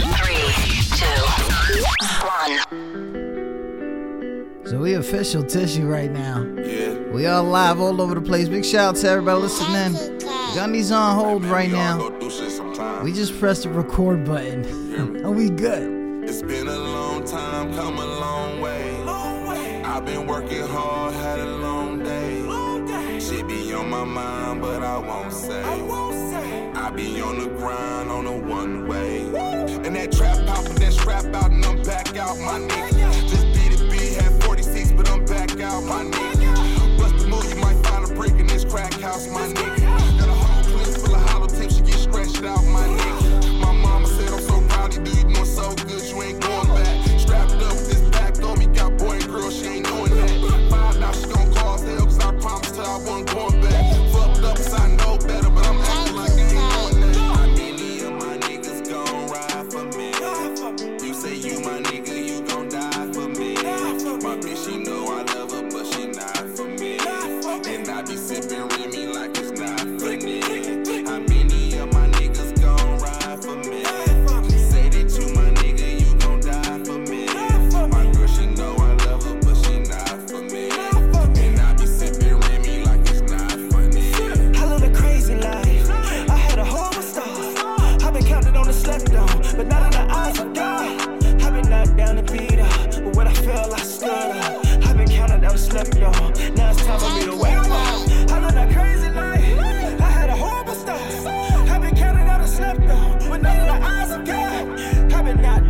Three, two, one. So we official tissue right now. Yeah. We are live all over the place. Big shout out to everybody listening. Gundy's on hold right now. We just pressed the record button. and we good. It's been a long time, come a long way. Long way. I've been working hard, had a long day. Long day. She be on my mind, but I won't say. I won't say. I be on the grind on a one way. Woo out, my nigga. Just B2B, had 46, but I'm back out, my nigga. Bust the move, you might find a break in this crack house, my nigga.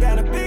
gotta be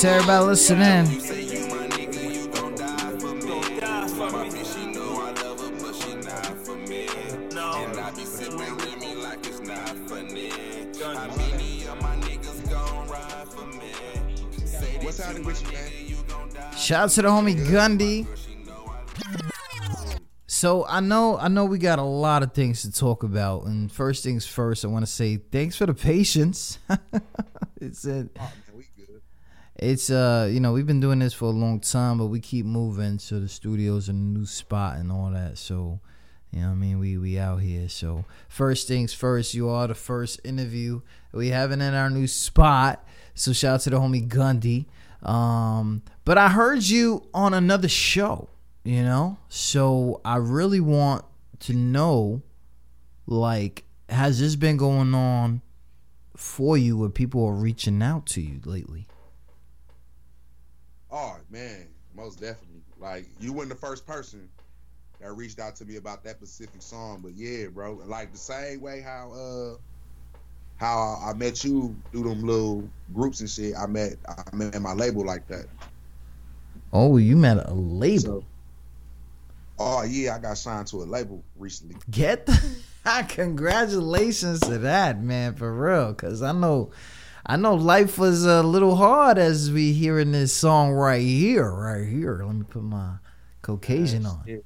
to everybody listening. Shout out to the homie Gundy. So I know I know we got a lot of things to talk about, and first things first, I want to say thanks for the patience. it's a, it's uh you know we've been doing this for a long time but we keep moving so the studio's a new spot and all that so you know what i mean? We we out here. So first things first you are the first interview we having in our new spot so shout out to the homie gundy. Um but i heard you on another show you know? So i really want to know like has this been going on for you where people are reaching out to you lately? Oh man, most definitely. Like you weren't the first person that reached out to me about that specific song, but yeah, bro. Like the same way how uh how I met you through them little groups and shit. I met I met my label like that. Oh, you met a label. So, oh yeah, I got signed to a label recently. Get the congratulations to that man for real, cause I know I know life was a little hard as we hearing this song right here, right here. Let me put my Caucasian on. Yeah.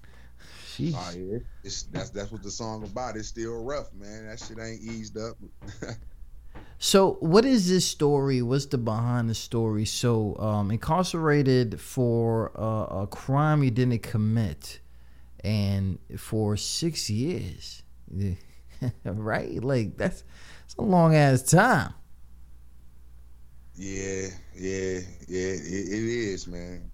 Oh yeah, it's, that's that's what the song about. It's still rough, man. That shit ain't eased up. So, what is this story? What's the behind the story? So, um, incarcerated for uh, a crime you didn't commit, and for six years, right? Like that's that's a long ass time. Yeah, yeah, yeah. It, it is, man.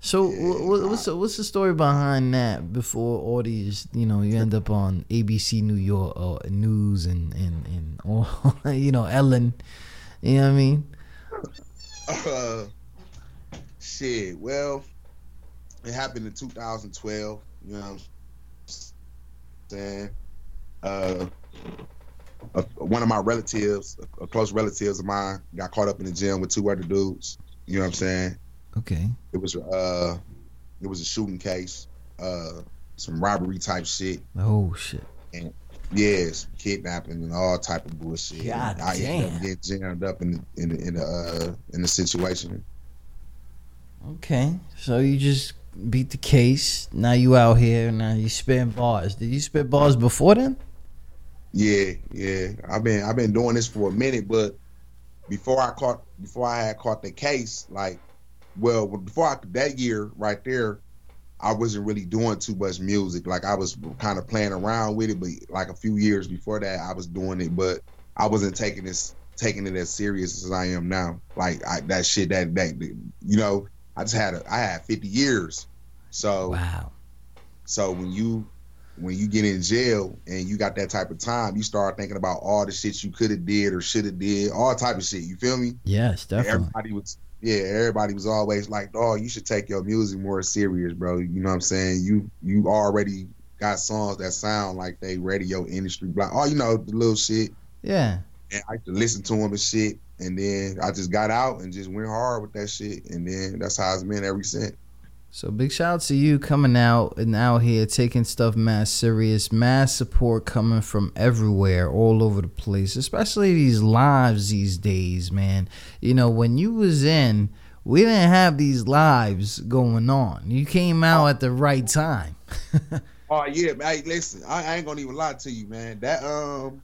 So, Yeah, wh- wh- what's the, what's the story behind that? Before all these, you know, you end up on ABC New York or News and and and all, you know, Ellen. You know what I mean? Uh, shit. Well, it happened in 2012. You know what I'm saying? Uh, a, one of my relatives, a, a close relatives of mine, got caught up in the gym with two other dudes. You know what I'm saying? Okay. It was uh, it was a shooting case, uh, some robbery type shit. Oh shit. And Yes, kidnapping and all type of bullshit. God I ended damn. up getting jammed up in the in the in the, uh, in the situation. Okay, so you just beat the case. Now you out here. Now you spit bars. Did you spit bars before then? Yeah, yeah. I've been I've been doing this for a minute, but before I caught before I had caught the case, like, well, before I, that year right there, I wasn't really doing too much music. Like I was kind of playing around with it, but like a few years before that, I was doing it, but I wasn't taking this taking it as serious as I am now. Like I, that shit that that you know, I just had a I had 50 years, so. Wow. So when you when you get in jail and you got that type of time, you start thinking about all the shit you could have did or should have did, all type of shit. You feel me? Yes, definitely. Everybody was yeah, everybody was always like, "Oh, you should take your music more serious, bro." You know what I'm saying? You you already got songs that sound like they radio industry block. Oh, you know the little shit. Yeah. And I used to listen to them and shit. And then I just got out and just went hard with that shit. And then that's how it's been ever since. So big shout out to you coming out and out here taking stuff mass serious, mass support coming from everywhere, all over the place, especially these lives these days, man. You know, when you was in, we didn't have these lives going on. You came out at the right time. Oh yeah, man. Hey, listen, I, I ain't gonna even lie to you, man. That um,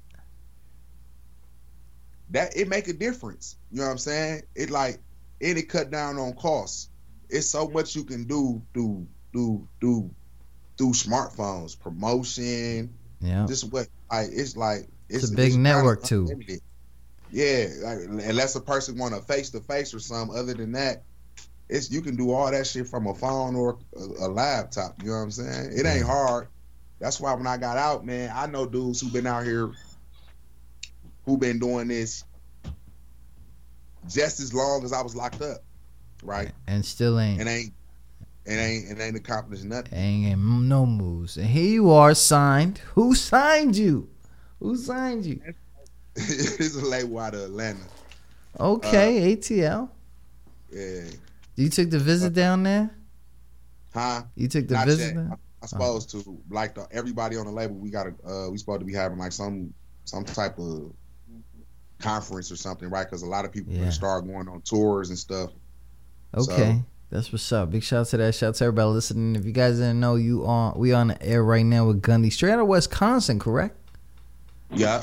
that it make a difference. You know what I'm saying? It like and it cut down on costs. It's so much you can do through through through through smartphones, promotion, yeah. just what like it's like It's a big network, too. Yeah, like, unless a person want a face to face or something. Other than that, it's you can do all that shit from a phone or a, a laptop. You know what I'm saying? It ain't hard. That's why when I got out, man, I know dudes who been out here who been doing this just as long as I was locked up, right? And still ain't. And ain't and ain't and ain't accomplished nothing. Ain't get no moves. And here you are signed. Who signed you? Who signed you? it's is a label out of Atlanta. Okay, uh, ATL. Yeah. You took the visit uh, down there? Huh? You took the Not visit yet. down? I, I oh. supposed to like the, everybody on the label. We got to uh, we supposed to be having like some some type of mm-hmm. conference or something, right? Because a lot of people Yeah. start going on tours and stuff. Okay. That's what's up. Big shout out to that. Shout out to everybody listening. If you guys didn't know, you on we on the air right now with Gundy, straight out of Wisconsin, correct? Yeah.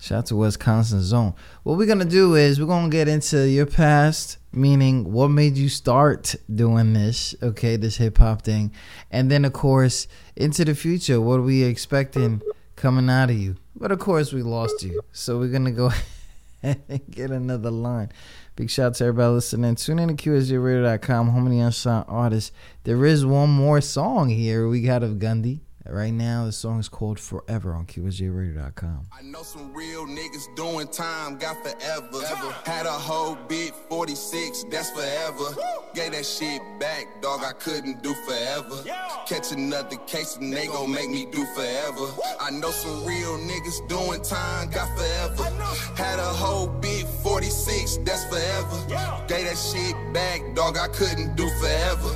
Shout out to Wisconsin Zone. What we're gonna do is we're gonna get into your past, meaning what made you start doing this, okay, this hip hop thing, and then of course into the future. What are we expecting coming out of you? But of course we lost you, so we're gonna go and get another line. Big shout out to everybody listening. Tune in to QSJRadio.com, home of the unsigned artists. There is one more song here we got of Gundy. Right now, the song is called Forever on QSJRadio.com. I know some real niggas doing time, got forever. Had a whole bit 46, that's forever. Gave that shit back, dog, I couldn't do forever. Catch another case and they gon' make me do forever. I know some real niggas doing time, got forever. Had a whole bit 46, that's forever. Gave that shit back, dog, I couldn't do forever.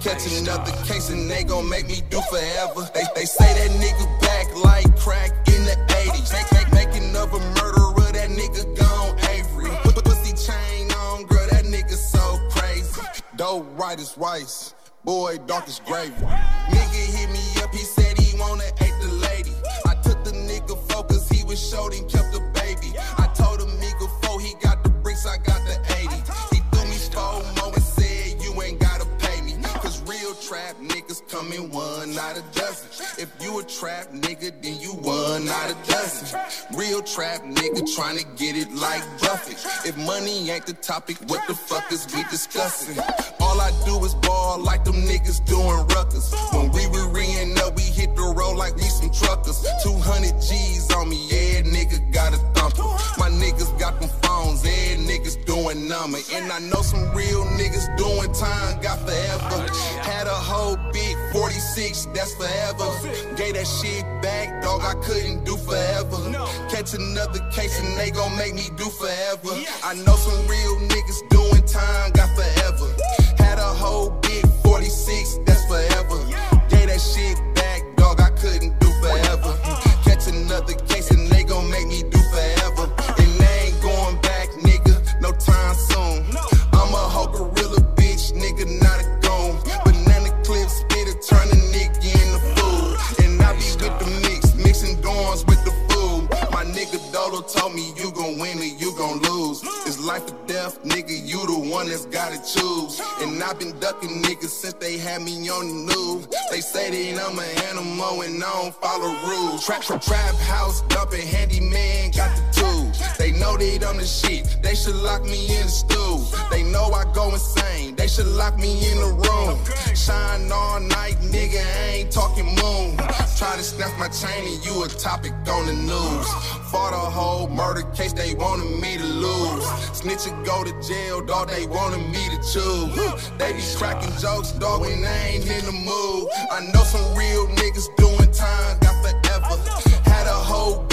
Catch another case and they gon' make me do forever. They, they say that nigga back like crack in the 80s. Make, make, making of a murderer, that nigga gone Avery. Put the pussy chain on, girl, that nigga so crazy. Dope right is rice, boy, dark is gravy. Nigga hit me up, he said he wanna hate the lady. I took the nigga focus, he was short and kept the baby. I told him nigga four, he got the bricks, I got the come in one out of dozen. If you a trap nigga, then you one out of dozen. Real trap nigga tryna get it like Buffett. If money ain't the topic, what the fuck is we discussing? All I do is ball like them niggas doing ruckus. When we were reeing up, we hit the road like we some truckers. 200 G's on me, yeah, nigga got a. My niggas got them phones, yeah, niggas doing number. And I know some real niggas doing time, got forever. Had a whole big 46, that's forever. Gave that shit back, dog, I couldn't do forever. Catch another case and they gon' make me do forever. I know some real niggas doing time, got forever. Had a whole big 46, that's forever. Gave that shit Dodo told me you gon' win or you gon' lose. It's life one that's gotta choose. And I've been ducking niggas since they had me on the news. They say that I'm an animal and I don't follow rules. Trap, trap, trap house, dumping handyman, got the tools. They know they done the shit, they should lock me in the stool. They know I go insane, they should lock me in the room. Shine all night, nigga, I ain't talking moon. Try to snatch my chain and you a topic on the news. Fought a whole murder case, they wanted me to lose. Snitch and go to jail, dog, they wanted me to choose. They be cracking jokes, dog, when they ain't in the mood. I know some real niggas doing time, got forever. Had a whole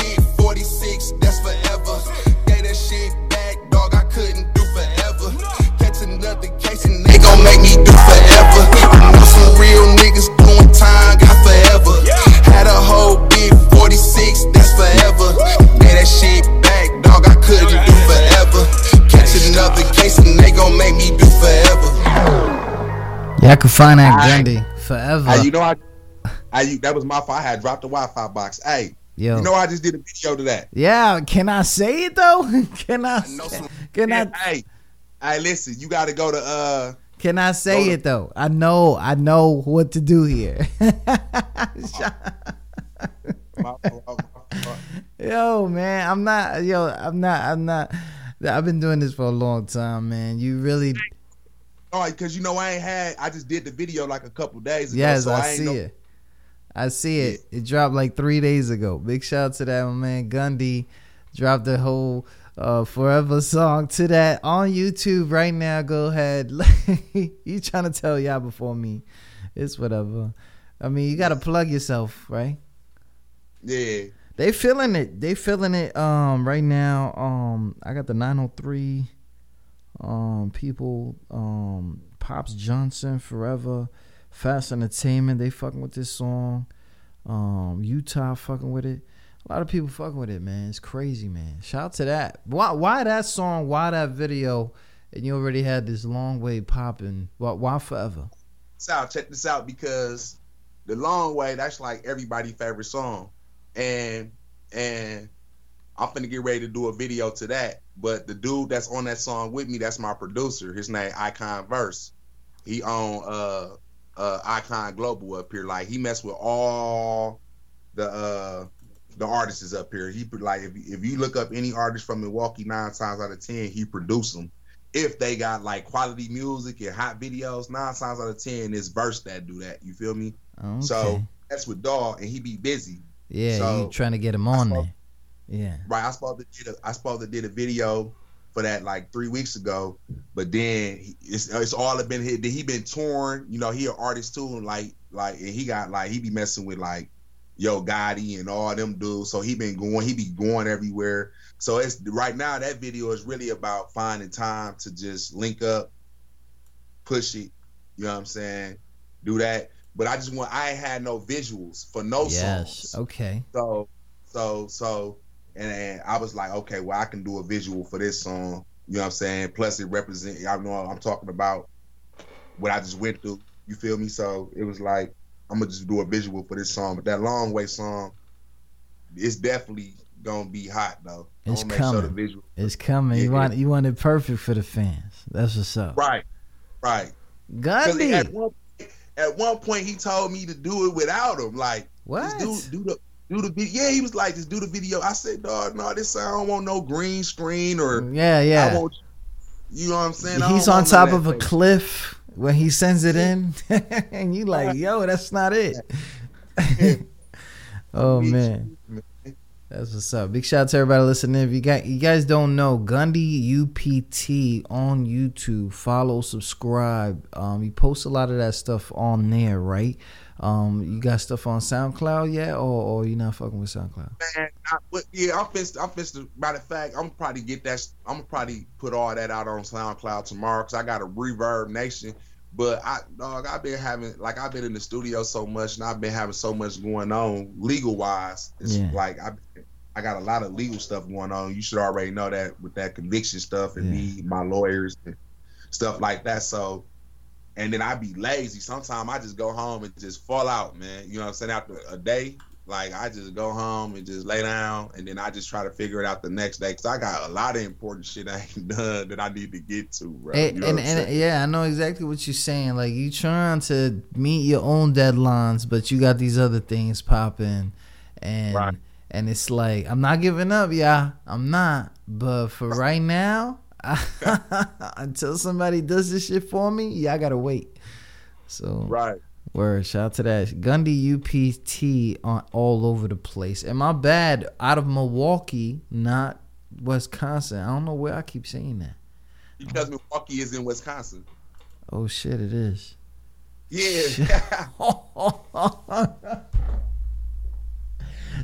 I could find that Aight. Gundy forever. You know I, I that was my fault. I had dropped the Wi-Fi box. Hey, Yo. you know I just did a video to that. yeah, can I say it though? can I? know some- can I? Hey, hey, listen, you got to go to uh. Can I say to- it though? I know, I know what to do here. yo, man, I'm not. Yo, I'm not. I'm not. I've been doing this for a long time, man. You really, No, because you know I ain't had. I just did the video like a couple days ago. yes, so I, I, ain't see know, it. I see it. It dropped like three days ago. Big shout out to that my man Gundy. Dropped the whole uh, Forever song to that on YouTube right now. Go ahead. you trying to tell y'all before me? It's whatever. I mean, you got to plug yourself, right? Yeah, They feeling it. They feeling it. Um, right now. Um, I got the 903. Um, people. Um, Pops Johnson forever. Fast Entertainment. They fucking with this song. Um, Utah fucking with it. A lot of people fucking with it, man. It's crazy, man. Shout out to that. Why? Why that song? Why that video? And you already had this long way popping. Why? Why forever? out. Check this out because the long way. That's like everybody's favorite song, and and I'm finna get ready to do a video to that. But the dude that's on that song with me, that's my producer. His name Icon Verse. He on uh uh Icon Global up here. Like he mess with all the uh the artists up here. He like if if you look up any artist from Milwaukee, nine times out of ten he produce them. If they got like quality music and hot videos, nine times out of ten it's Verse that do that. You feel me? Okay. So that's with Dawg, and he be busy. Yeah, So- you trying to get him on there. Yeah. Right, I supposed to did a, I supposed to did a video for that like three weeks ago, but then he, it's it's all been hit. He been torn. You know, he an artist too, and like like and he got like he be messing with like Yo Gotti and all them dudes. So he been going. He be going everywhere. So it's right now that video is really about finding time to just link up, push it. You know what I'm saying? Do that. But I just want. I ain't had no visuals for no yes. songs. Okay. So, so, so, and, and I was like, okay, well, I can do a visual for this song. You know what I'm saying? Plus, it represent. I know I'm talking about what I just went through. You feel me? So it was like I'm gonna just do a visual for this song. But that long way song, it's definitely gonna be hot though. It's wanna sure coming. visual. It's coming. You Yeah. want you want it perfect for the fans. That's what's up. Right, right. Gundy. at one at one point he told me to do it without him. Like What? Do do the do the video. Yeah, he was like, just do the video. I said, dog, no, this I don't want no green screen or Yeah, I yeah. want. You know what I'm saying? He's on top of a fake. cliff when he sends it in, and you like, yo, that's not it. oh man, that's what's up. Big shout out to everybody listening. If you got you guys don't know, Gundy UPT on YouTube. Follow, subscribe. Um, you post a lot of that stuff on there, right? Um, you got stuff on SoundCloud yet, or or you not fucking with SoundCloud? Man, I, yeah, I'm fist. I'm fist. Matter of fact, I'm probably get that. I'm gonna probably put all that out on SoundCloud tomorrow because I got a Reverb Nation. But I, dog, I've been having like I've been in the studio so much, and I've been having so much going on legal wise. It's Yeah. like I, I got a lot of legal stuff going on. You should already know that with that conviction stuff and Yeah. me, my lawyers, and stuff like that. So, and then I be lazy. Sometimes I just go home and just fall out, man. You know what I'm saying? After a day, like I just go home and just lay down, and then I just try to figure it out the next day because I got a lot of important shit I ain't done that I need to get to, bro. And, You know and, and yeah, I know exactly what you're saying. Like you trying to meet your own deadlines, but you got these other things popping, and Right. and it's like I'm not giving up, yeah, I'm not. But for right now, until somebody does this shit for me, yeah, I gotta wait. So right. word, shout out to that Gundy UPT on all over the place. And my bad, out of Milwaukee, not Wisconsin. I don't know where I keep saying that. Because Milwaukee is in Wisconsin. Oh shit, it is. Yeah.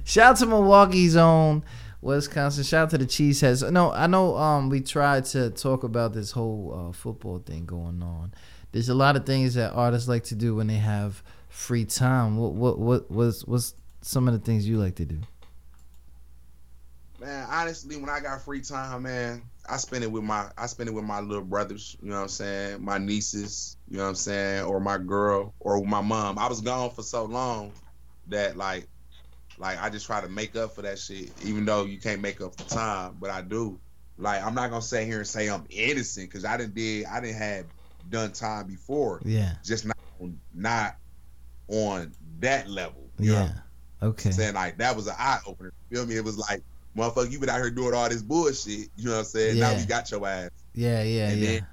Shout out to Milwaukee's own Wisconsin. Shout out to the Cheeseheads. No, I know um we tried to talk about this whole uh, football thing going on. There's a lot of things that artists like to do when they have free time. What what what was what's some of the things you like to do? man, honestly, when I got free time, man, I spend it with my I spend it with my little brothers, you know what I'm saying? My nieces, you know what I'm saying, or my girl, or my mom. I was gone for so long that like like I just try to make up for that shit, even though you can't make up for time, but I do. Like I'm not gonna sit here and say I'm innocent because I didn't did I didn't have done time before, Yeah. just not on, not on that level. Know Yeah. what Okay. I'm saying? Like that was an eye opener. Feel me? It was like, motherfucker, you been out here doing all this bullshit. You know what I'm saying? Yeah. Now we got your ass. Yeah, yeah, And yeah. then-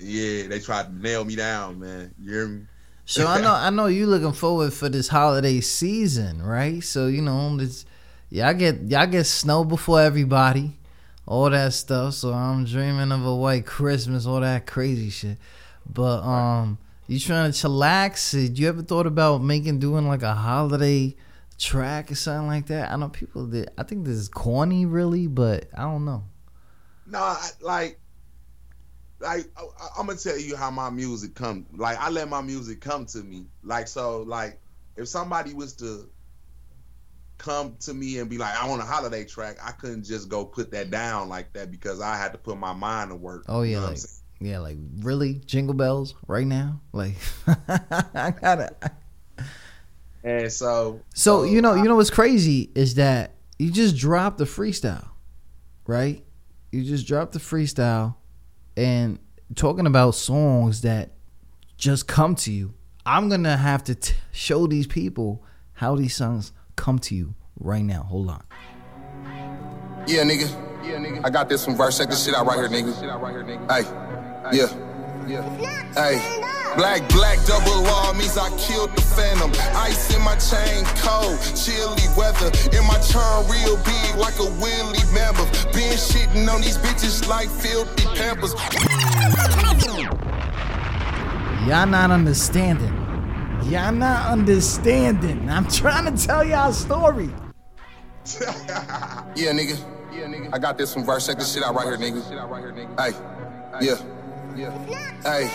Yeah, they tried to nail me down, man. You hear me? So I know I know you looking forward for this holiday season, right? So you know this y'all get y'all get snow before everybody, all that stuff. So I'm dreaming of a white Christmas, all that crazy shit. But um, you trying to chillax? Did you ever thought about making doing like a holiday track or something like that? I know people did. I think this is corny, really, but I don't know. No, like, like I, I'm gonna tell you how my music come. Like I let my music come to me. Like so, like if somebody was to come to me and be like, I want a holiday track, I couldn't just go put that down like that because I had to put my mind to work. Oh, You yeah, know like- Yeah, like really, jingle bells right now. Like I gotta. and so, So you know, I- you know what's crazy is that you just dropped the freestyle, right? You just dropped the freestyle, and talking about songs that just come to you. I'm gonna have to t- show these people how these songs come to you right now. Hold on. Yeah, nigga. Yeah, nigga. I got this one verse. Check this shit out right here, nigga. Hey. Yeah. Yeah. Hey. Black, black, double R means I killed the phantom. Ice in my chain, cold, chilly weather. In my charm, real big, like a Willy mammoth. Been shitting on these bitches like filthy pampers. Y'all not understanding. Y'all not understanding. I'm trying to tell y'all a story. Yeah, nigga. Yeah, nigga. I got this from verse. Check this shit out right here, nigga. Hey, Yeah. yeah. Hey,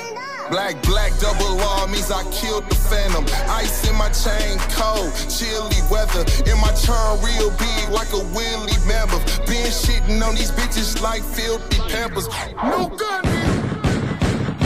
black, black, double R means I killed the phantom. Ice in my chain, cold, chilly weather. In my charm, real big, like a Willy mammoth. Been shitting on these bitches like filthy pampers. No gun.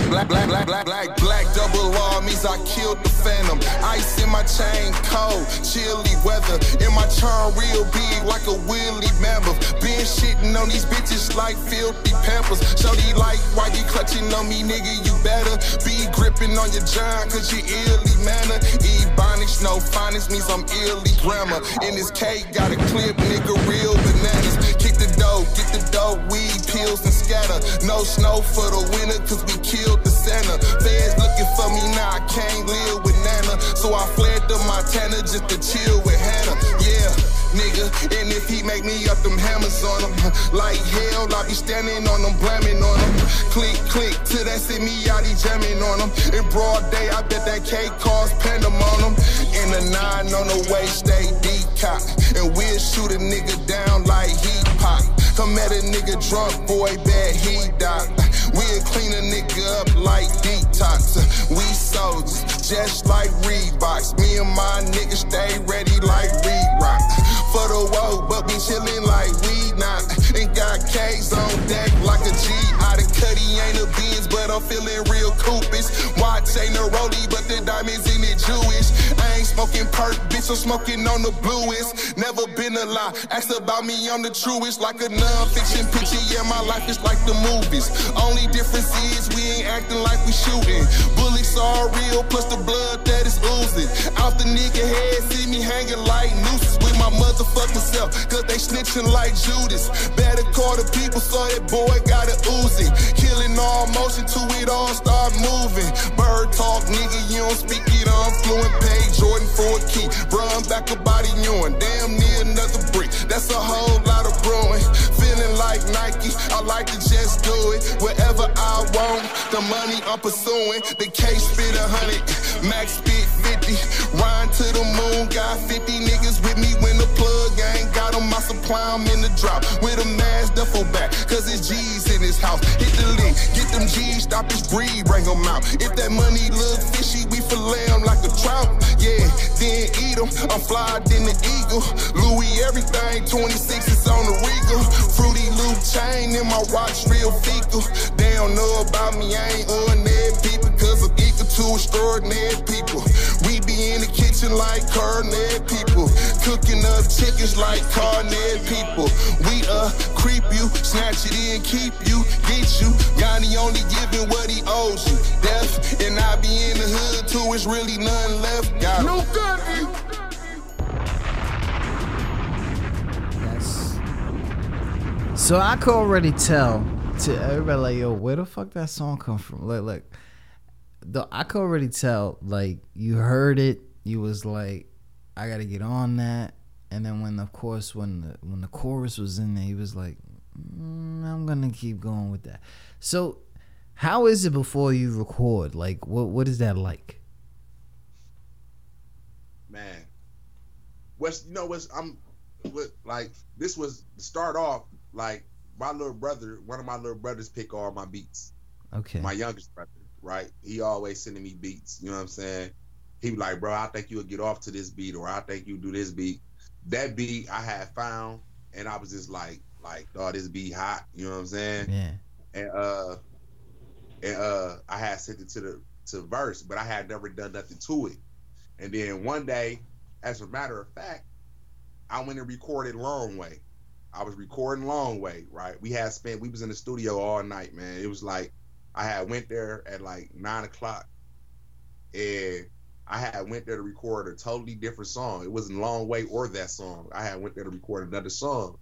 Black, black, black, black, black, black, double R means I killed the phantom. Ice in my chain, cold, chilly weather. In my charm, real big, like a Willy mammoth. Been shitting on these bitches like filthy pampers. Shorty like, why you clutching on me, nigga? You better be gripping on your giant, cause you illy manner. Ebonics, no phonics means I'm illy grammar. In this cake, got a clip, nigga, real bananas. Dough, get the dough, weed, pills, and scatter. No snow for the winter, cause we killed the Santa. Feds looking for me now, I can't live with Nana. So I fled to Montana just to chill with Hannah. Yeah. Nigga, and if he make me up them hammers on him, like hell, I be standing on them, blaming on him. Click, click, till that see me out, he jamming on him. In broad day, I bet that K cause pandem on him. In the nine on the way, stay deep. And we'll shoot a nigga down like he pop. Come at a nigga drunk, boy, bad he died. We'll clean a nigga up like detox. We soldiers, just like Reeboks. Me and my niggas stay ready like Re-Rock. For the woe, but we chillin' like we not. And got K's on deck like a G. Out of Cuddy ain't a Benz, but I'm feeling real coopis. Watch ain't a rollie, but the diamonds smoking perk, bitch, I'm smoking on the bluest. Never been a lie. Ask about me, I'm the truest. Like a non-fiction picture, yeah, my life is like the movies. Only difference is we ain't acting like we shooting. Bullets are real, plus the blood that is oozing. Out the nigga head, see me hanging like nooses with my motherfucking self, cause they snitching like Judas. Better call the people so that boy got a Uzi. Killing all motion till it all start moving. Bird talk, nigga, you don't speak it, I'm fluent. Pay Jordan for a key. Run back a body yoin. Damn near another brick. That's a whole lot of brewing. Feeling like Nike, I like to just do it. Wherever I want, the money I'm pursuing. The case spit a hundred, max spit 50. Rhyme to the moon, got 50 niggas with me when 'em in the drop with a mass duffel back. Cause it's G's in his house. Hit the link, get them G's, stop his breed, bring 'em out. If that money look fishy, we fillet 'em like a trout. Yeah, then eat 'em. I'm fly than the eagle. Louis everything, 26 is on the regal. Fruity loop chain in my watch, real fecal. They don't know about me, I ain't ordinary people. Cause I'm equal to extraordinary people. We be in the kitchen like carnet people. Cooking up chickens like carnet people. We uh creep you, snatch it in, keep you, get you. Yanni only giving what he owes you. Death, and I be in the hood too, it's really none left. Got no gun. That's so I could already tell to everybody like, yo, where the fuck that song come from? Like, like, the I could already tell. Like, you heard it, you was like, I gotta get on that. And then when, of course, when the when the chorus was in there, he was like, mm, I'm gonna keep going with that. So, how is it before you record? Like, what what is that like? man. What's you know what's I'm what like this was start off like my little brother, one of my little brothers pick all my beats. Okay. My youngest brother, right? He always sending me beats. You know what I'm saying? He be like, bro, I think you'll get off to this beat, or I think you do this beat. That beat I had found, and I was just like, like, oh, this beat hot. You know what I'm saying? yeah. and uh and uh I had sent it to the to verse, but I had never done nothing to it. And then one day, as a matter of fact, I went and recorded Long Way. I was recording Long Way, right? We had spent we was in the studio all night, man. It was like I had went there at like nine o'clock and I had went there to record a totally different song. It wasn't Long Way or that song. I had went there to record another song.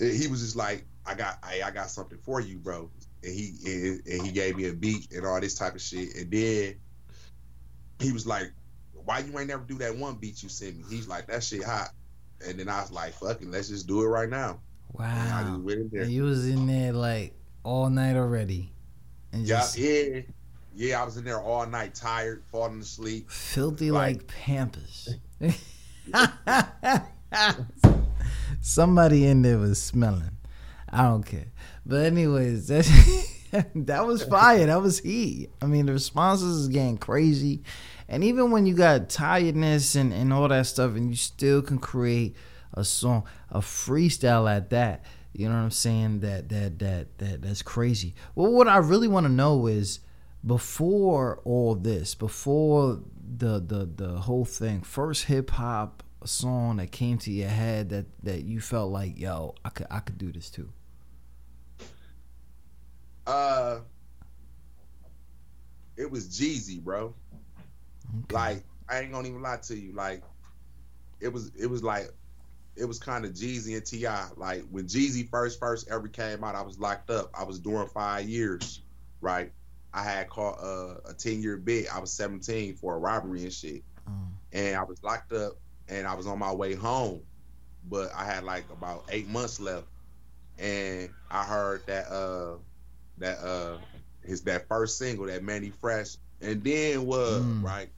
Eh, He was just like, I got I, I got something for you, bro. and he and, and he gave me a beat and all this type of shit. And then he was like, "Why you ain't never do that one beat you sent me?" He's like, "That shit hot." And then I was like, "Fuck it, let's just do it right now." And I Wow. just went in there. And you was in there like all night already. And Yeah, just yeah, yeah. I was in there all night, tired, falling asleep. filthy like- like Pampers. Somebody in there was smelling. I don't care. But anyways, that that was fire. That was heat. I mean, the responses is getting crazy. And even when you got tiredness and, and all that stuff, and you still can create a song, a freestyle at that. You know what I'm saying? That that that that that's crazy. Well, what I really want to know is before all this, before the the the whole thing, first hip hop song that came to your head that that you felt like, yo, I could I could do this too. Uh, it was Jeezy, bro. Okay. Like I ain't gonna even lie to you. Like it was it was like it was kind of Jeezy and Ti. Like when Jeezy first first ever came out, I was locked up. I was doing five years, right? I had caught uh, a ten year bid. I was seventeen for a robbery and shit, Um, and I was locked up, and I was on my way home, but I had like about eight months left, and I heard that uh that uh his that first single that Mannie Fresh, and then was Mm. right.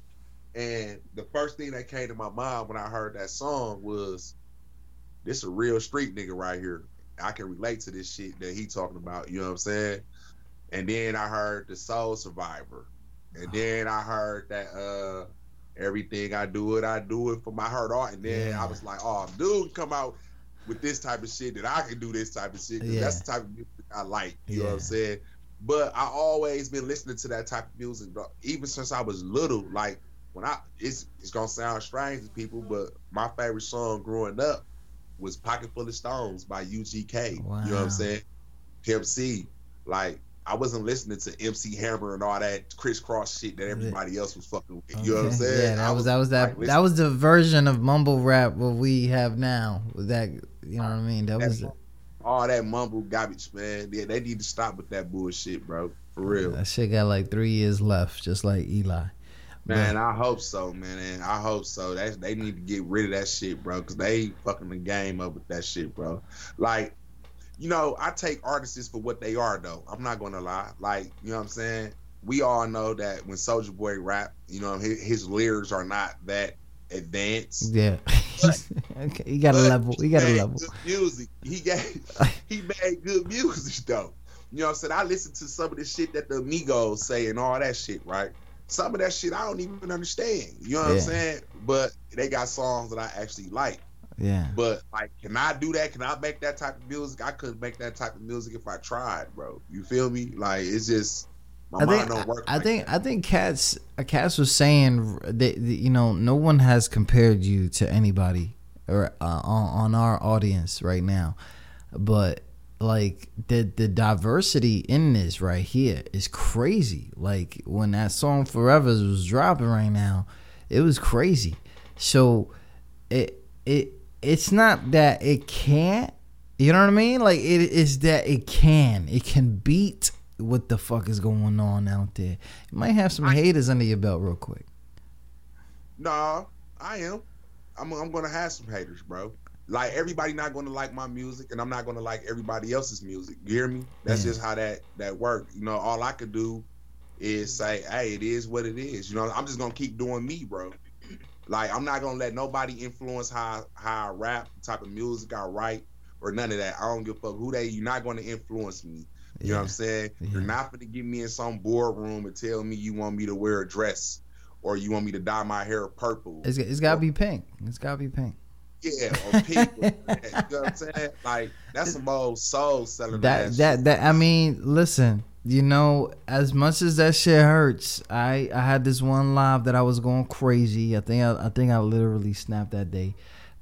And the first thing that came to my mind when I heard that song was, "This a real street nigga right here. I can relate to this shit that he talking about." You know what I'm saying? And then I heard the Soul Survivor, and then I heard that uh everything I do it, I do it for my heart art. And then Yeah. I was like, "Oh, dude, come out with this type of shit that I can do this type of shit. Yeah. That's the type of music I like." You know what I'm saying? But I always been listening to that type of music, even since I was little. Like when I, it's it's gonna sound strange to people, but my favorite song growing up was "Pocket Full of Stones" by UGK. You know what I'm saying? Pimp C. Like I wasn't listening to MC Hammer and all that crisscross shit that everybody else was fucking with. You know what I'm saying? Yeah, that I was that was that like, that was the version of mumble rap what we have now. That, you know what I mean? That was all that mumble garbage, man. Yeah, they need to stop with that bullshit, bro. For real. that shit got like three years left, just like Eli. Man, I hope so, man. And I hope so. That they need to get rid of that shit, bro, because they fucking the game up with that shit, bro. Like, you know, I take artists for what they are, though. I'm not gonna lie. Like, you know what I'm saying? We all know that when Soulja Boy rap, you know, his, his lyrics are not that advanced. Yeah. okay, you got a level. he got a level. Good music. He gave. he made good music though. You know what I'm saying? I listen to some of the shit that the Amigos say and all that shit, right? Some of that shit I don't even understand. You know what Yeah. I'm saying? But they got songs that I actually like. Yeah. But like, can I do that? Can I make that type of music? I couldn't make that type of music if I tried, bro. You feel me? Like it's just my I mind think don't work. I like think that. I think Cats Cats was saying that that, you know no one has compared you to anybody or uh, on on our audience right now, but like the the diversity in this right here is crazy. Like when that song Forever was dropping right now, it was crazy. So it it it's not that it can't. You know what I mean? Like it is that it can. It can beat what the fuck is going on out there. You might have some haters under your belt real quick. No, I am. I'm, I'm gonna have some haters, bro. Like everybody not gonna like my music, and I'm not gonna like everybody else's music. You hear me? That's Yeah. just how that that work. You know, all I could do is say, "Hey, it is what it is." You know, I'm just gonna keep doing me, bro. Like I'm not gonna let nobody influence how how I rap, the type of music I write, or none of that. I don't give a fuck who they. You're not gonna influence me. You know what I'm saying? You're not gonna get me in some boardroom and tell me you want me to wear a dress or you want me to dye my hair purple. It's, it's gotta be pink. It's gotta be pink. Yeah, or that. you know what I'm saying? Like that's some old soul selling. That that shit. that I mean, listen, you know, as much as that shit hurts, I I had this one live that I was going crazy. I think I, I think I literally snapped that day.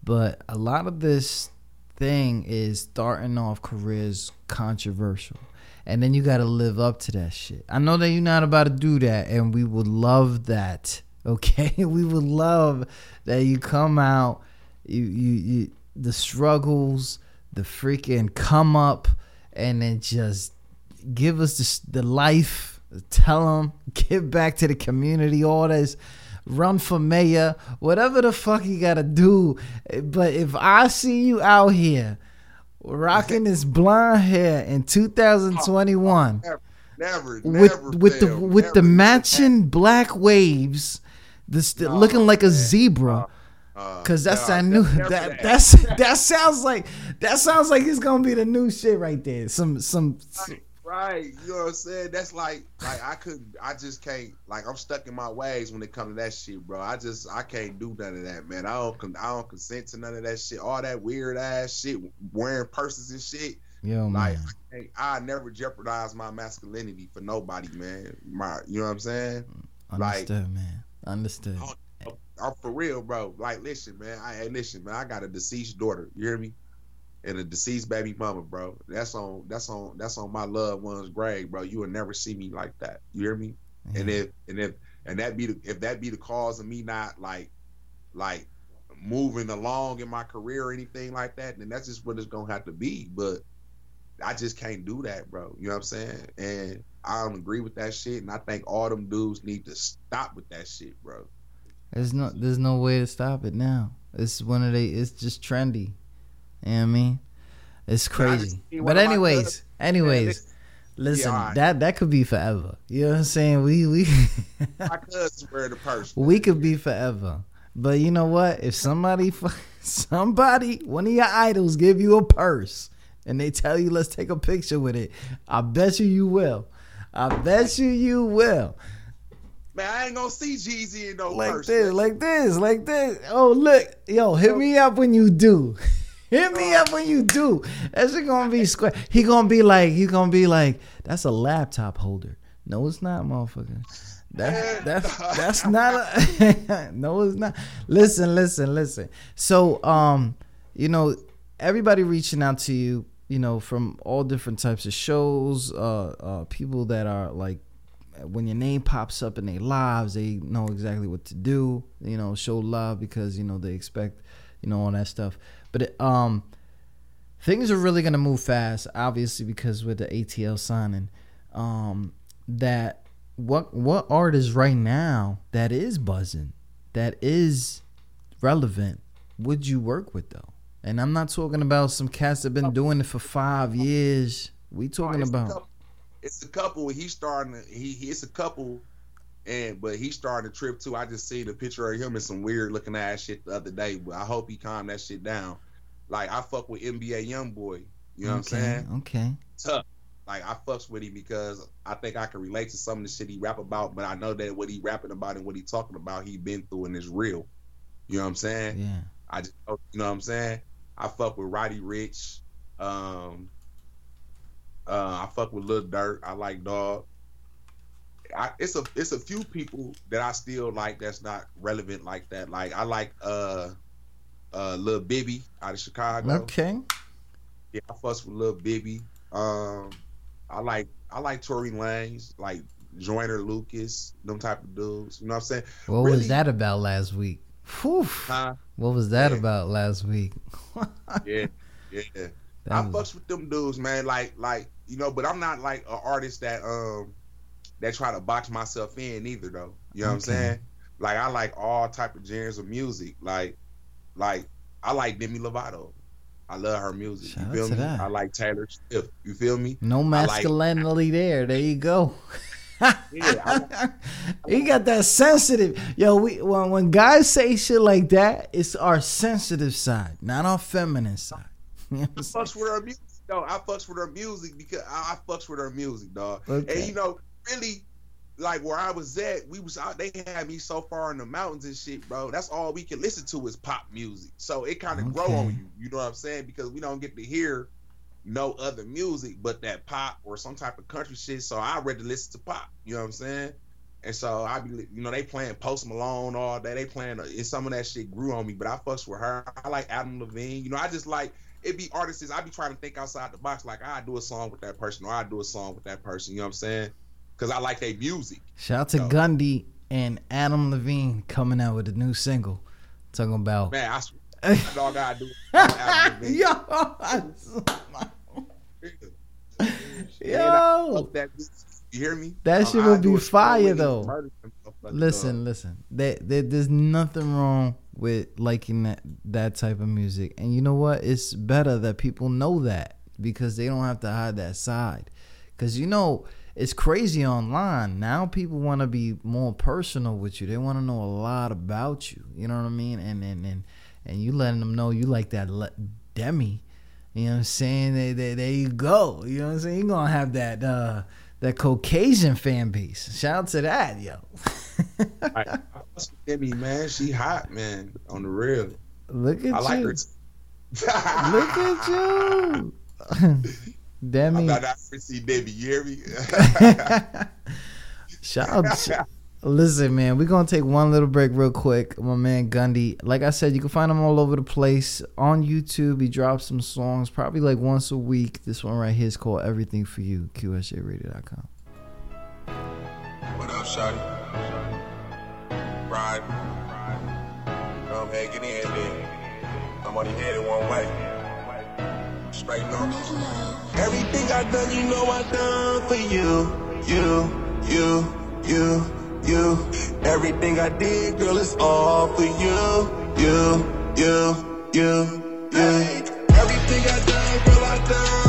But a lot of this thing is starting off careers controversial. And then you got to live up to that shit. I know that you're not about to do that, and we would love that. Okay, we would love that you come out, you you, you the struggles, the freaking come up, and then just give us the, the life, tell them, give back to the community, all this, run for mayor, whatever the fuck you gotta do. But if I see you out here rocking this blonde hair in 2021 Never, never, with never with the with the matching black waves, this looking like a zebra. Uh, Cause that's no, that new that that's that sounds like that sounds like it's gonna be the new shit right there. Some some Right, you know what I'm saying? That's like, like I couldn't, I just can't, like I'm stuck in my ways when it comes to that shit, bro. I just, I can't do none of that, man. I don't, I don't consent to none of that shit. All that weird ass shit, wearing purses and shit. yo Like, man. I, I never jeopardize my masculinity for nobody, man. My, you know what I'm saying? like- Understood, man. Understood. I'm for real, bro. Like, listen, man. I hey, listen, man. I got a deceased daughter. You hear me? And a deceased baby mama, bro. That's on. That's on. That's on my loved one's grave, bro. You will never see me like that. You hear me? And if and if and that be the if that be the cause of me not like like moving along in my career or anything like that, then that's just what it's gonna have to be. But I just can't do that, bro. You know what I'm saying? And I don't agree with that shit. And I think all them dudes need to stop with that shit, bro. There's no there's no way to stop it now. It's one of they it's just trendy. You know what I mean? It's crazy. But anyways, anyways, listen, Yeah, that that could be forever. You know what I'm saying? We we cousins wear the purse. we could be forever. But you know what? If somebody somebody one of your idols give you a purse and they tell you let's take a picture with it, I bet you you will. I bet you you will. Man, I ain't gonna see Jeezy in no like this, like this, like this. Oh, look, yo, hit me up when you do. hit me up when you do. That's gonna be square. He gonna be like, he gonna be like, that's a laptop holder. No, it's not, motherfucker. That, that's that's not a no, it's not. Listen, listen, listen. So, um, you know, everybody reaching out to you, you know, from all different types of shows, uh, uh, people that are like when your name pops up in their lives, they know exactly what to do. You know, show love because you know they expect, you know, all that stuff. But it, um, things are really gonna move fast, obviously because with the ATL signing, um, that what what artist right now that is buzzing, that is relevant, would you work with though? And I'm not talking about some cats that been doing it for five years. We talking about it's a couple. He's starting. To, he, he it's a couple, and but he's starting to trip too. I just seen a picture of him in some weird looking ass shit the other day. But I hope he calm that shit down. Like I fuck with NBA YoungBoy. You know what I'm saying? Okay. tough. Like I fucks with him because I think I can relate to some of the shit he rap about, but I know that what he rapping about and what he talking about, he been through and is real. You know what I'm saying? Yeah. I just you know what I'm saying? I fuck with Roddy Ricch. Um uh I fuck with Lil Durk. I like Dog. I, it's a it's a few people that I still like that's not relevant like that. Like I like uh uh Lil Bibby out of Chicago. Okay. Yeah, I fuss with Lil Bibby. Um, I like I like Tory Lanez, like Joyner Lucas, them type of dudes. You know what I'm saying? What Really? was that about last week? Whew. Huh? What was that Yeah. about last week? Yeah, yeah. I fucks with them dudes, man. Like, like you know, but I'm not like an artist that um that try to box myself in either, though. You know what I'm saying? Like, I like all type of genres of music. Like, like I like Demi Lovato. I love her music. Shout you feel me? that. I like Taylor Swift. You feel me? no like- masculinity there. There you go. Yeah, he got that sensitive. Yo, we when when guys say shit like that, it's our sensitive side, not our feminine side. You know I'm fucks with her music, though. I fucks with her music because I, I fucks with her music, dog. Okay. And you know, really, like where I was at, we was out. They had me so far in the mountains and shit, bro. That's all we can listen to is pop music. So it kind of grow on you. You know what I'm saying? Because we don't get to hear no other music but that pop or some type of country shit. So I rather listen to pop. You know what I'm saying? And so I be, you know, they playing Post Malone all day. They playing, and some of that shit grew on me. But I fucks with her. I like Adam Levine. You know, I just like it. Be artists. I be trying to think outside the box. Like I do a song with that person, or I do a song with that person. You know what I'm saying? Because I like their music. Shout out to. Gundy and Adam Levine coming out with a new single, talking about. Man, I swear, that dog I do. Yo, I Yo, that. You hear me? That shit I would be fire, though. murder some motherfuckers, listen, listen. There, there, there's nothing wrong with liking that that type of music, and you know what? It's better that people know that because they don't have to hide that side. Because you know, it's crazy online now. People want to be more personal with you. They want to know a lot about you. You know what I mean? And and and and you letting them know you like that le- Demi. You know what I'm saying? They, they, there you go. You know what I'm saying? You're gonna have that uh that Caucasian fan base. Shout out to that, yo. I, I must with Demi, man. She hot, man. On the real. Look at I like you. her. Look at you. Demi. I'm not to see Debbie. You hear me? Shout out Listen, man, we're gonna take one little break real quick. My man Gundy, like I said, you can find him all over the place on YouTube. He drops some songs probably like once a week. This one right here is called Everything for You, QSJRadio.com. What up, Shotty? Ride. Come ahead, get in there. I'm only headed one way. Straight north. Everything I done, you know I done for you. You, you, you, you. Everything I did, girl, it's all for you. You, you, you, you. Everything I done, girl, I done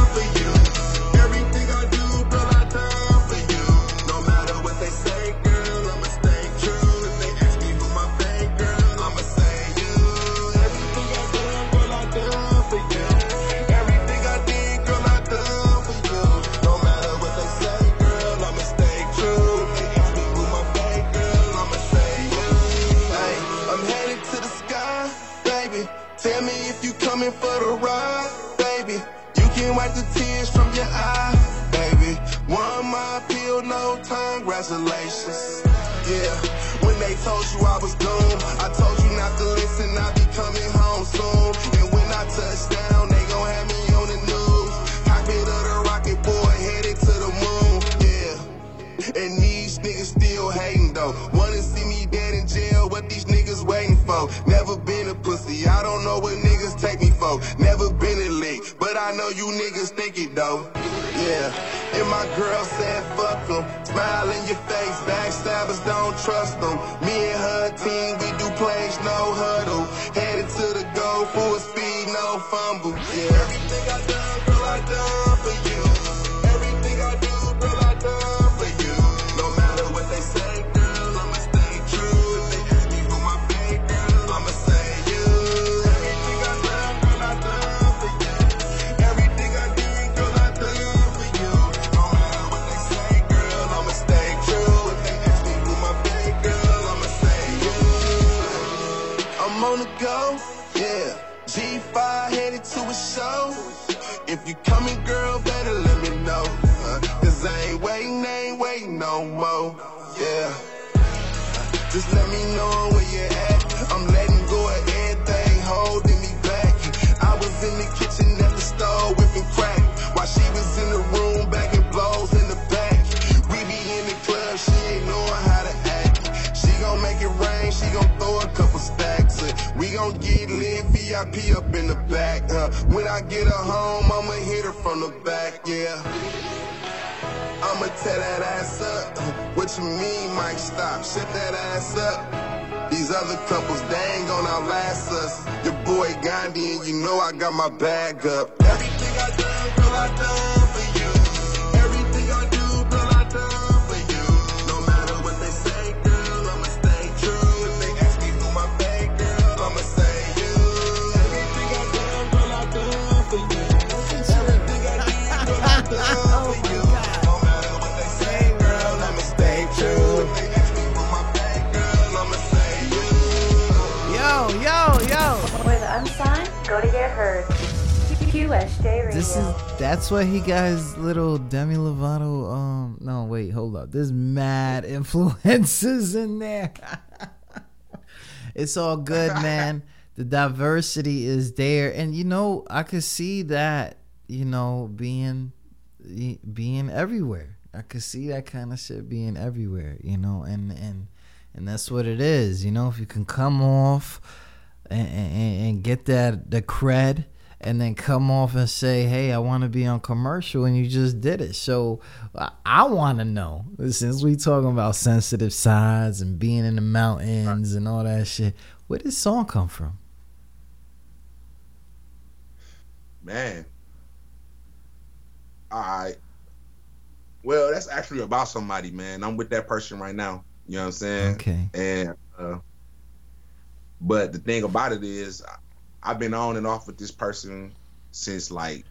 congratulations. Yeah, when they told you I was doomed, I told you not to listen, I be coming I know you niggas think it though. Yeah, and my girl said fuck 'em. Smile in your face, backstabbers don't trust 'em. Me and her team, we do plays, no huddle. Headed to the goal, full speed, no fumble. Yeah, everything I done, influences in there. it's all good, man. The diversity is there, and you know, I could see that. You know, being being everywhere. I could see that kind of shit being everywhere. You know, and and and that's what it is. You know, if you can come off and, and, and get that the cred and then come off and say, "Hey, I want to be on commercial," and you just did it. So I, want to know since we talking about sensitive sides and being in the mountains and all that shit, where did this song come from? Man. I Well, that's actually about somebody, man. I'm with that person right now. You know what I'm saying? Okay. And uh but the thing about it is I've been on and off with this person since like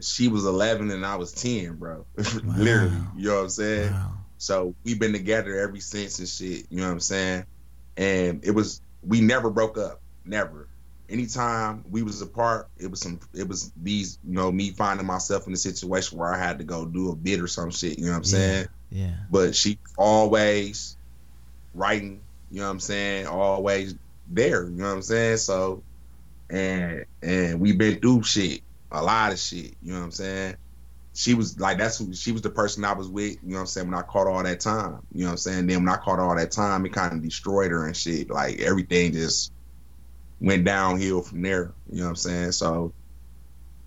she was 11 and I was 10, bro. Literally, you know what I'm saying? Wow. So we've been together ever since and shit. You know what I'm saying? And it was we never broke up, never. Anytime we was apart, it was some. It was these, you know, me finding myself in a situation where I had to go do a bid or some shit. You know what I'm saying? Yeah. But she always writing. You know what I'm saying? Always there. You know what I'm saying? So, and and we've been through shit, a lot of shit. You know what I'm saying? she was like that's who she was the person I was with, you know what I'm saying, when I caught all that time. You know what I'm saying? Then when I caught all that time, it kind of destroyed her and shit. Like everything just went downhill from there. You know what I'm saying? So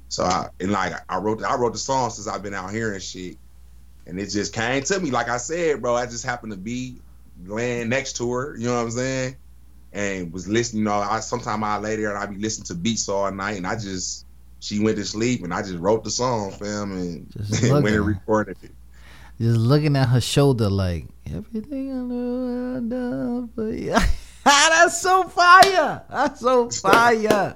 so I and like I wrote I wrote the song since I've been out here and shit. And it just came to me. Like I said, bro, I just happened to be laying next to her, you know what I'm saying? And was listening, you know, I sometimes I lay there and I be listening to beats all night and I just she went to sleep and I just wrote the song, fam, and Just went and recorded it. Just looking at her shoulder like everything I know I done for you. That's so fire. That's so fire.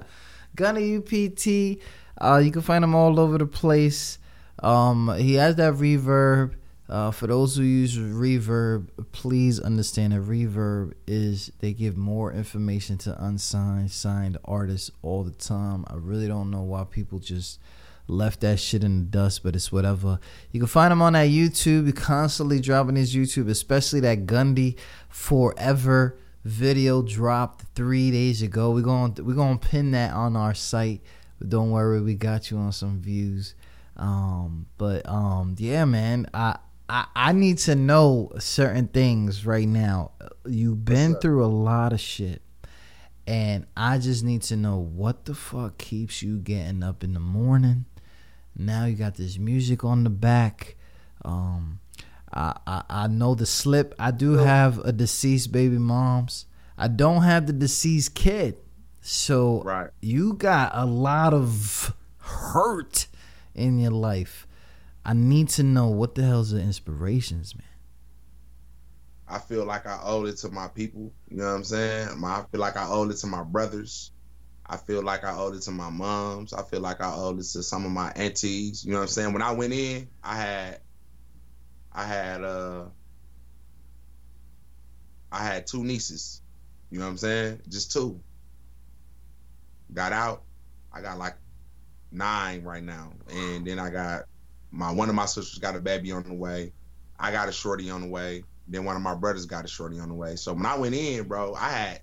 Gundy UPT. Uh, you can find him all over the place. Um, he has that reverb. Uh, for those who use reverb, please understand that reverb is they give more information to unsigned, signed artists all the time. I really don't know why people just left that shit in the dust, but it's whatever. You can find him on that YouTube. He's constantly dropping his YouTube, especially that Gundy Forever video dropped three days ago. We're going we're gonna pin that on our site. But don't worry, we got you on some views. Um, but um, yeah, man, I. I, I need to know certain things right now. You've been through a lot of shit. And I just need to know what the fuck keeps you getting up in the morning. Now you got this music on the back. Um, I, I I know the slip. I do have a deceased baby moms. I don't have the deceased kid. So Right. you got a lot of hurt in your life. I need to know what the hell's the inspirations, man. I feel like I owe it to my people. You know what I'm saying? I feel like I owe it to my brothers. I feel like I owe it to my moms. I feel like I owe it to some of my aunties. You know what I'm saying? When I went in, I had, I had, uh, I had two nieces. You know what I'm saying? Just two. Got out. I got like nine right now, and then I got my one of my sisters got a baby on the way. I got a shorty on the way. Then one of my brothers got a shorty on the way. So when I went in, bro, I had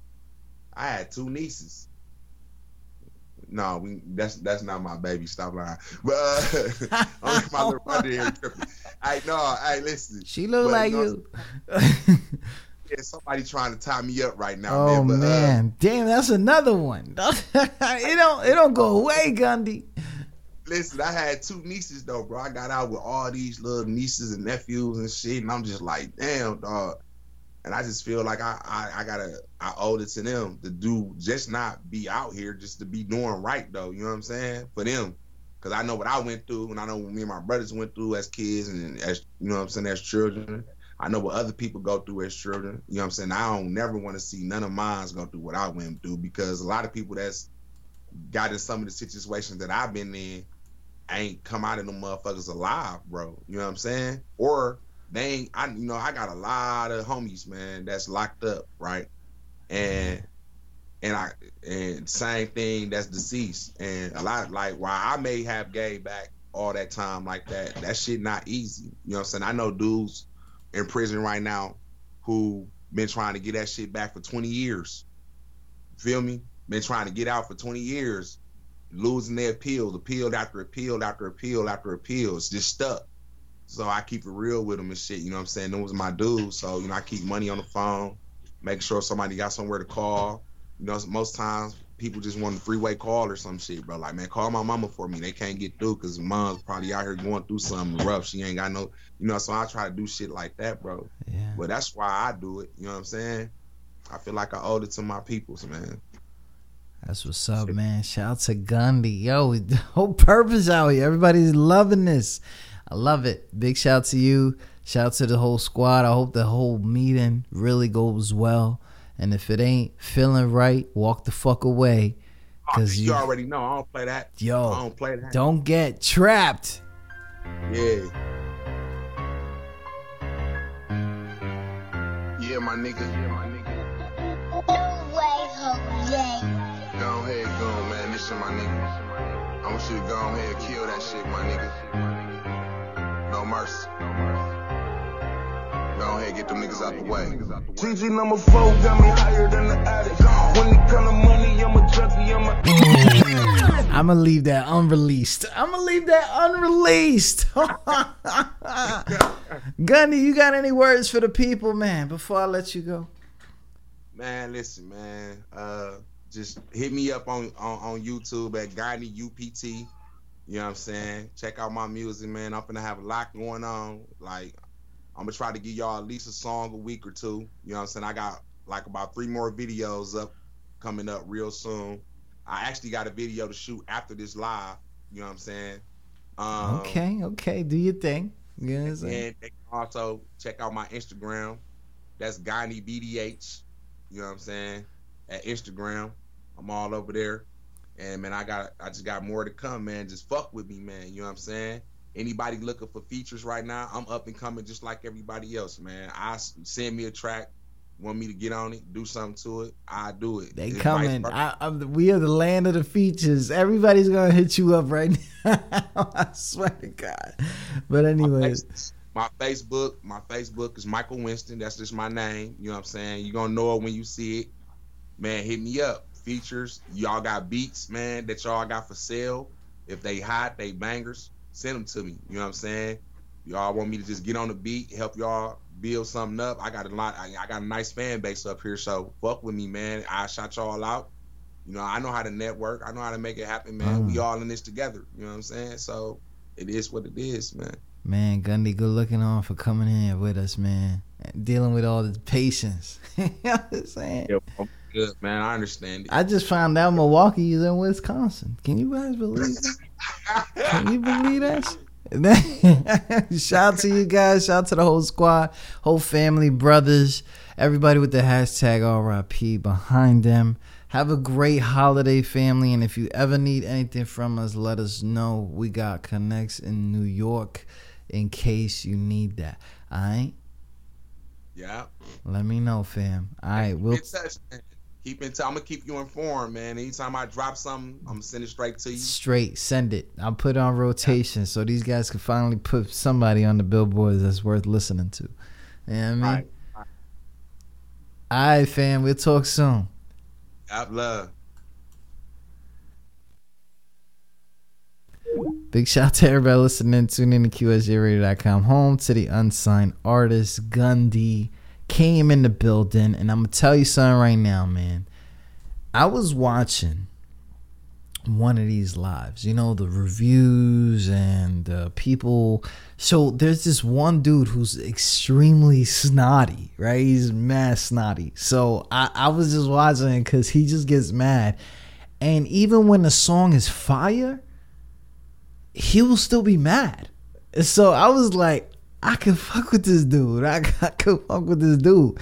I had two nieces. No, we that's that's not my baby. Stop lying. But uh, I'm my little brother here. Hey, no, hey, listen. She look But, like know, you. Yeah, somebody trying to tie me up right now, oh man. But, uh, man, damn, that's another one. it don't it don't go away, Gundy. Listen, I had two nieces though, bro. I got out with all these little nieces and nephews and shit, and I'm just like, damn, dog. And I just feel like I, I, I gotta, I owe it to them to do, just not be out here, just to be doing right though. You know what I'm saying? For them, because I know what I went through, and I know what me and my brothers went through as kids, and as you know what I'm saying, as children. I know what other people go through as children. You know what I'm saying? I don't never want to see none of mine go through what I went through because a lot of people that's got in some of the situations that I've been in ain't come out of them motherfuckers alive, bro. You know what I'm saying? Or they ain't I you know, I got a lot of homies, man, that's locked up, right? And and I and same thing that's deceased. And a lot like while I may have gave back all that time like that, that shit not easy. You know what I'm saying? I know dudes in prison right now who been trying to get that shit back for 20 years. Feel me? Been trying to get out for 20 years losing their appeal, appeal after appeal after appeal after appeal. It's just stuck. So I keep it real with them and shit. You know what I'm saying? Them was my dude. So, you know, I keep money on the phone, make sure somebody got somewhere to call. You know, most times people just want a freeway call or some shit, bro. Like, man, call my mama for me. They can't get through because mom's probably out here going through something rough. She ain't got no, you know. So I try to do shit like that, bro. Yeah. But that's why I do it. You know what I'm saying? I feel like I owe it to my peoples, man. That's what's up, man. Shout out to Gundy. Yo, the whole purpose out here. Everybody's loving this. I love it. Big shout out to you. Shout out to the whole squad. I hope the whole meeting really goes well. And if it ain't feeling right, walk the fuck away. Ah, Cause you, you, already know I don't play that. Yo. I don't play that. don't get trapped. Yeah. Yeah, my nigga. Yeah, my nigga. Go shit, my nigga. I want you to go ahead and kill that shit, my nigga. No mercy. Go ahead, get them niggas out the way. GG number four got me higher than the attic. When it come to money, I'm a junkie, I'm a. I'm gonna leave that unreleased. I'm gonna leave that unreleased. Gundy, you got any words for the people, man? Before I let you go. Man, listen, man. Uh, just hit me up on on, on YouTube at Gundy UPT. You know what I'm saying? Check out my music, man. I'm gonna have a lot going on. Like, I'm gonna try to give y'all at least a song a week or two. You know what I'm saying? I got like about three more videos up coming up real soon. I actually got a video to shoot after this live. You know what I'm saying? Um, Okay, okay. Do your thing. You know what I'm saying? And they can also check out my Instagram. That's Gundy BDH. You know what I'm saying? At Instagram. I'm all over there. And man, I got I just got more to come, man. Just fuck with me, man. You know what I'm saying? Anybody looking for features right now, I'm up and coming just like everybody else, man. I send me a track, want me to get on it, do something to it, I do it. They It's coming. I, I'm the, we are the land of the features. Everybody's gonna hit you up right now. I swear to God. But my, anyways, face- my Facebook, my Facebook is Michael Winston. That's just my name. You know what I'm saying? You're gonna know it when you see it. Man, hit me up. Features. Y'all got beats, man, that y'all got for sale. If they hot, they bangers, send them to me. You know what I'm saying? Y'all want me to just get on the beat, help y'all build something up. I got a lot. I, I got a nice fan base up here, so fuck with me, man. I shot y'all out. You know, I know how to network. I know how to make it happen, man. We mm. all in this together. You know what I'm saying? So it is what it is, man. man, Gundy, good looking on for coming in here with us, man. Dealing with all this patience. you know what I'm saying? I'm good, man. I understand it. I just found out Milwaukee is in Wisconsin. Can you guys believe that? Can you believe that? Shout out to you guys. Shout out to the whole squad, whole family, brothers, everybody with the hashtag RIP behind them. Have a great holiday, family. And if you ever need anything from us, let us know. We got connects in New York in case you need that. All right? Yeah. Let me know, fam. All right. We'll. Keep in touch, man. Keep in touch. I'm gonna keep you informed, man. Anytime I drop something, I'm gonna send it straight to you. straight send it i'll put it on rotation so these guys can finally put somebody on the billboards that's worth listening to you know what i mean Right. all right fam we'll talk soon God love. big shout out to everybody listening tune in to qsjradio.com home to the unsigned artist gundy came in the building and i'm gonna tell you something right now man. I was watching one of these lives you know the reviews and uh, people. So there's this one dude who's extremely snotty right? He's mad snotty. So i, I was just watching because he just gets mad. And even when the song is fire he will still be mad. So i was like i can fuck with this dude i, I can fuck with this dude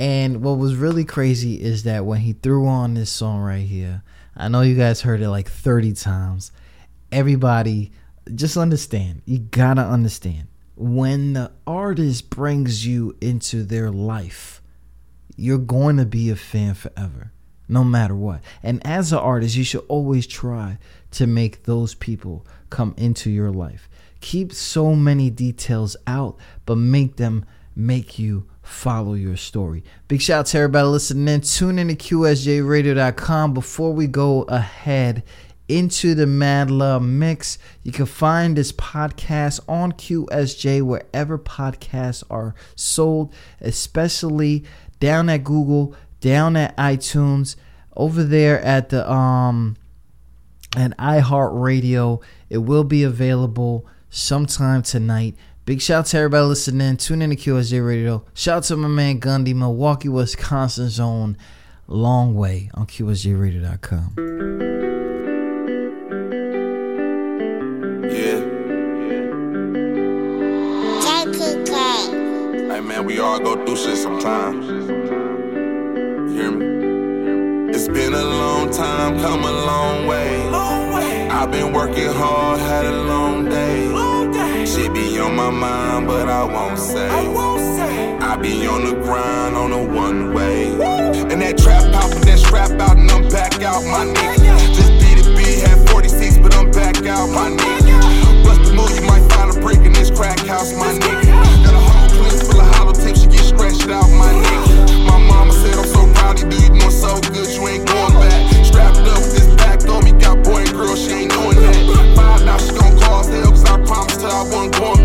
and what was really crazy is that when he threw on this song right here, I know you guys heard it like 30 times. Everybody, just understand. You gotta understand. When the artist brings you into their life, you're going to be a fan forever, no matter what. And as an artist, you should always try to make those people come into your life. Keep so many details out, but make them make you follow your story. Big shout out to everybody listening. Tune in to QSJRadio.com. Before we go ahead into the Mad Love mix, you can find this podcast on QSJ wherever podcasts are sold, especially down at Google, down at iTunes, over there at the um and iHeartRadio. It will be available sometime tonight. Big shout out to everybody listening. Tune in to QSJ Radio. Shout out to my man Gundy, Milwaukee, Wisconsin zone. Long Way on QSJRadio.com. Yeah. Hey man, we all go through shit sometimes. You hear me? It's been a long time, come a. Long way. I've been working hard, had a long day be on my mind, but I won't say. I won't say. I be on the grind on a one way. And that trap out, put that strap out, and I'm back out, my nigga. Just B2B had 46, but I'm back out, my nigga. Bust the move, you might find a break in this crack house, my nigga. Got a whole place full of hollow tips, you get scratched out, my nigga. My mama said I'm so proud of you, you doing so good, you ain't going back. one going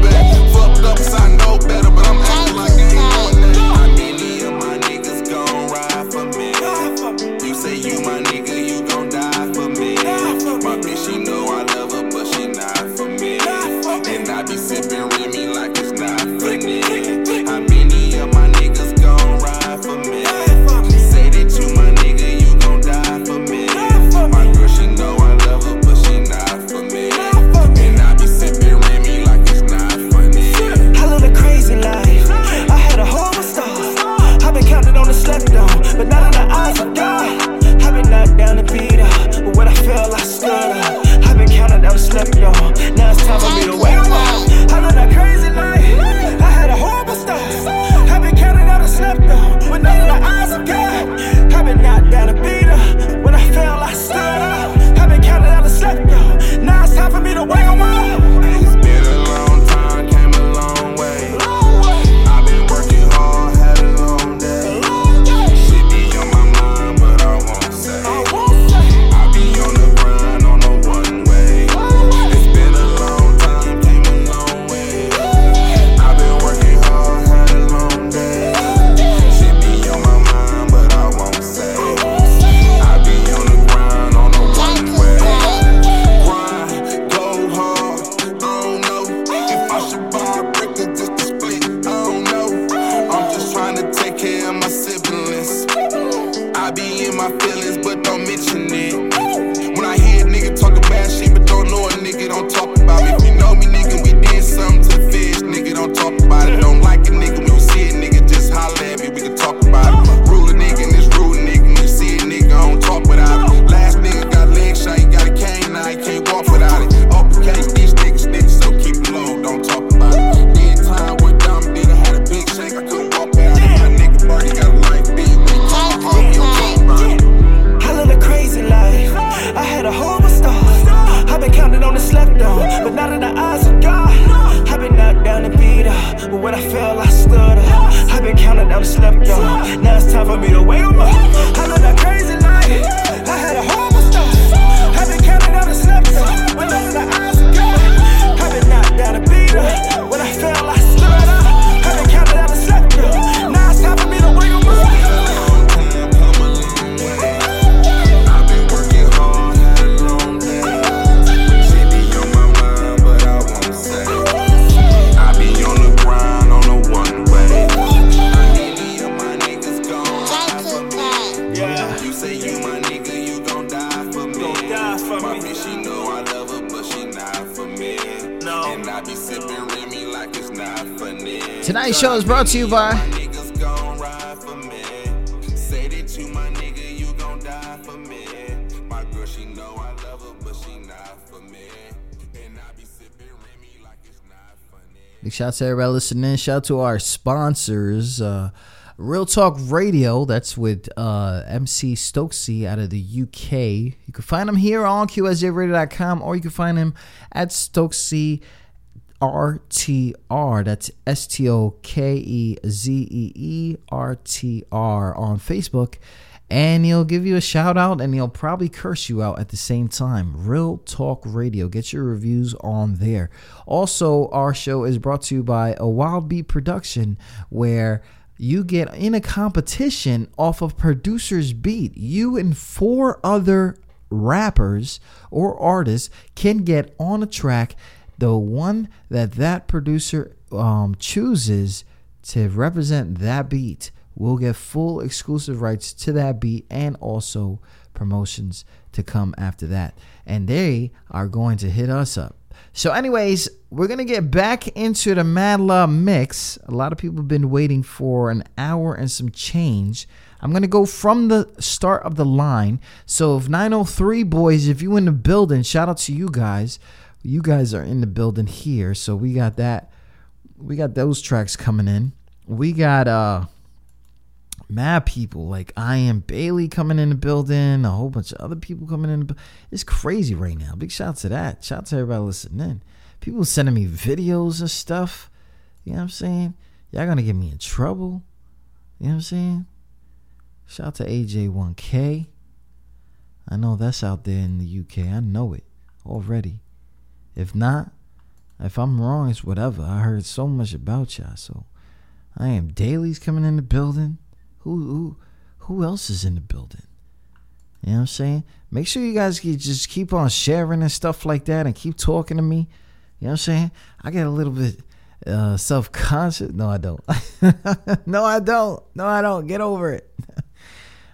show is brought to you by. Big shout out to everybody listening. Shout out to our sponsors. Uh, Real Talk Radio, that's with uh, MC Stokezee out of the UK. You can find him here on QSJRadio.com or you can find him at Stokezee.com RTR. That's S T O K E Z E E R T R on Facebook. And he'll give you a shout out and he'll probably curse you out at the same time. Real Talk Radio. Get your reviews on there. Also, our show is brought to you by a Wild Beat Production, where you get in a competition off of producer's beat. You and four other rappers or artists can get on a track the one that that producer um, chooses to represent that beat will get full exclusive rights to that beat and also promotions to come after that. And they are going to hit us up. So, anyways, we're gonna get back into the Mad Love mix. A lot of people have been waiting for an hour and some change. I'm gonna go from the start of the line. So, if 903 boys, if you in the building, shout out to you guys. You guys are in the building here, so we got that. We got those tracks coming in. We got uh mad people like I am Bailey coming in the building, a whole bunch of other people coming in. Bu- it's crazy right now. Big shout out to that. Shout out to everybody listening in. People sending me videos and stuff. You know what I'm saying? Y'all gonna get me in trouble. You know what I'm saying? Shout out to AJ1K. I know that's out there in the UK. I know it already. If not, if I'm wrong, it's whatever. I heard so much about y'all, so I am Daly's coming in the building. Who who who else is in the building? You know what I'm saying? Make sure you guys just keep on sharing and stuff like that and keep talking to me. You know what I'm saying? I get a little bit uh, self conscious. No, I don't. no, I don't. No, I don't. Get over it.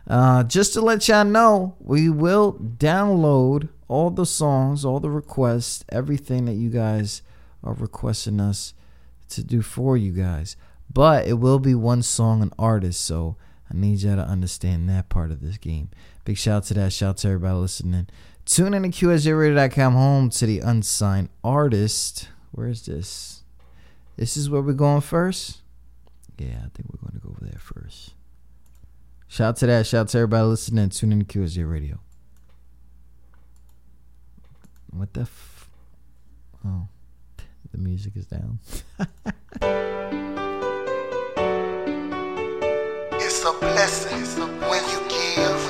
Uh, just to let y'all know, we will download all the songs, all the requests, everything that you guys are requesting us to do for you guys. But it will be one song an artist, so I need y'all to understand that part of this game. Big shout out to that. Shout out to everybody listening. Tune in to QSJRadio.com home to the unsigned artist. Where is this? This is where we're going first? Yeah, I think we're going to go over there first. Shout out to that. Shout out to everybody listening. Tune in to QSJ Radio. What the f? Oh, the music is down. It's a blessing when you give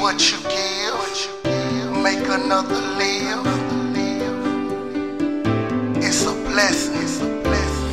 what you give, make another live. It's a blessing